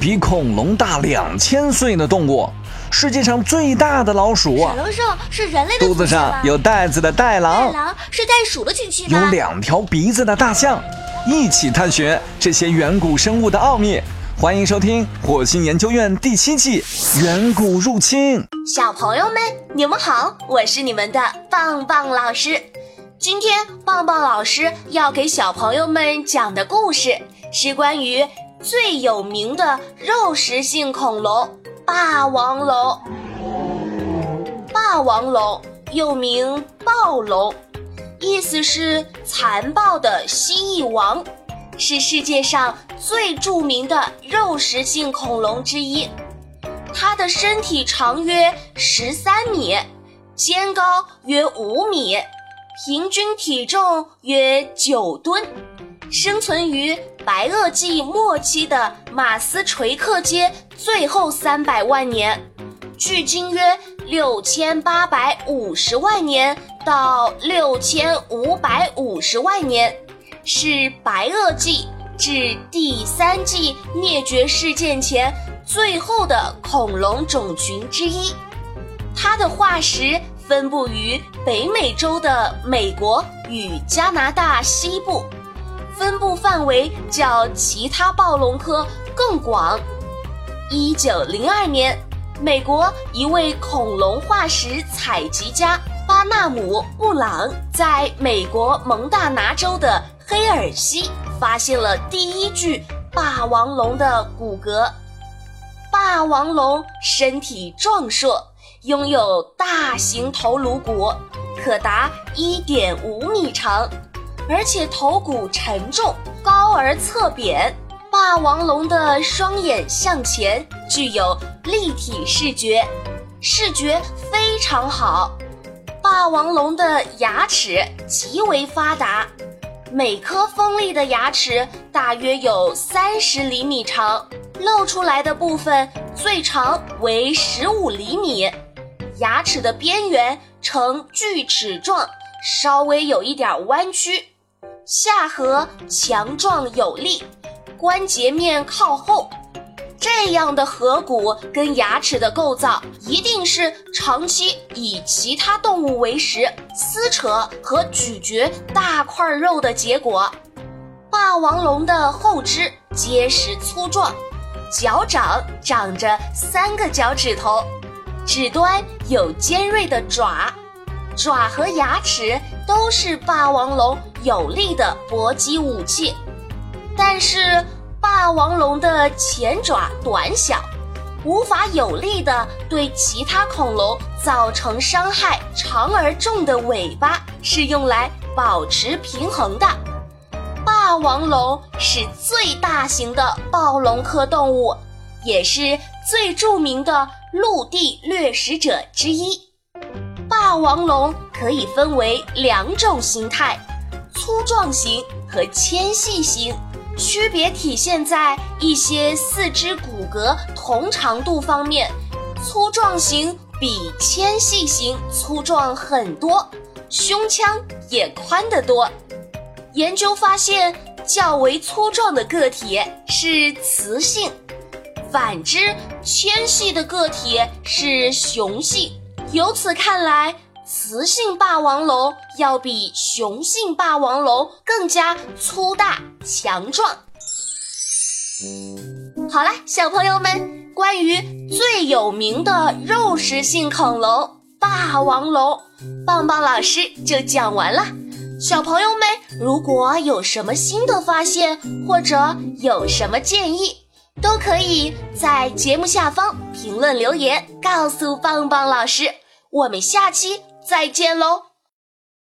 比恐龙大两千岁的动物，世界上最大的老鼠。闪龙兽是人类的肚子上有袋子的袋狼。袋狼是袋鼠的亲戚有两条鼻子的大象。一起探寻这些远古生物的奥秘。欢迎收听《火星研究院》第七季《远古入侵》。小朋友们，你们好，我是你们的棒棒老师。今天棒棒老师要给小朋友们讲的故事是关于最有名的肉食性恐龙——霸王龙。霸王龙又名暴龙，意思是残暴的蜥蜴王。是世界上最著名的肉食性恐龙之一，它的身体长约十三米，肩高约五米，平均体重约九吨，生存于白垩纪末期的马斯垂克阶最后三百万年，距今约六千八百五十万年到六千五百五十万年。是白垩纪至第三纪灭绝事件前最后的恐龙种群之一，它的化石分布于北美洲的美国与加拿大西部，分布范围较其他暴龙科更广。一九零二年，美国一位恐龙化石采集家巴纳姆·布朗在美国蒙大拿州的。黑尔西发现了第一具霸王龙的骨骼。霸王龙身体壮硕，拥有大型头颅骨，可达一点五米长，而且头骨沉重，高而侧扁。霸王龙的双眼向前，具有立体视觉，视觉非常好。霸王龙的牙齿极为发达。每颗锋利的牙齿大约有三十厘米长，露出来的部分最长为十五厘米。牙齿的边缘呈锯齿状，稍微有一点弯曲。下颌强壮有力，关节面靠后。这样的颌骨跟牙齿的构造，一定是长期以其他动物为食、撕扯和咀嚼大块肉的结果。霸王龙的后肢结实粗壮，脚掌长着三个脚趾头，指端有尖锐的爪，爪和牙齿都是霸王龙有力的搏击武器，但是。霸王龙的前爪短小，无法有力的对其他恐龙造成伤害。长而重的尾巴是用来保持平衡的。霸王龙是最大型的暴龙科动物，也是最著名的陆地掠食者之一。霸王龙可以分为两种形态：粗壮型和纤细型。区别体现在一些四肢骨骼同长度方面，粗壮型比纤细型粗壮很多，胸腔也宽得多。研究发现，较为粗壮的个体是雌性，反之，纤细的个体是雄性。由此看来。雌性霸王龙要比雄性霸王龙更加粗大强壮。好了，小朋友们，关于最有名的肉食性恐龙霸王龙，棒棒老师就讲完了。小朋友们，如果有什么新的发现或者有什么建议，都可以在节目下方评论留言告诉棒棒老师。我们下期。再见喽。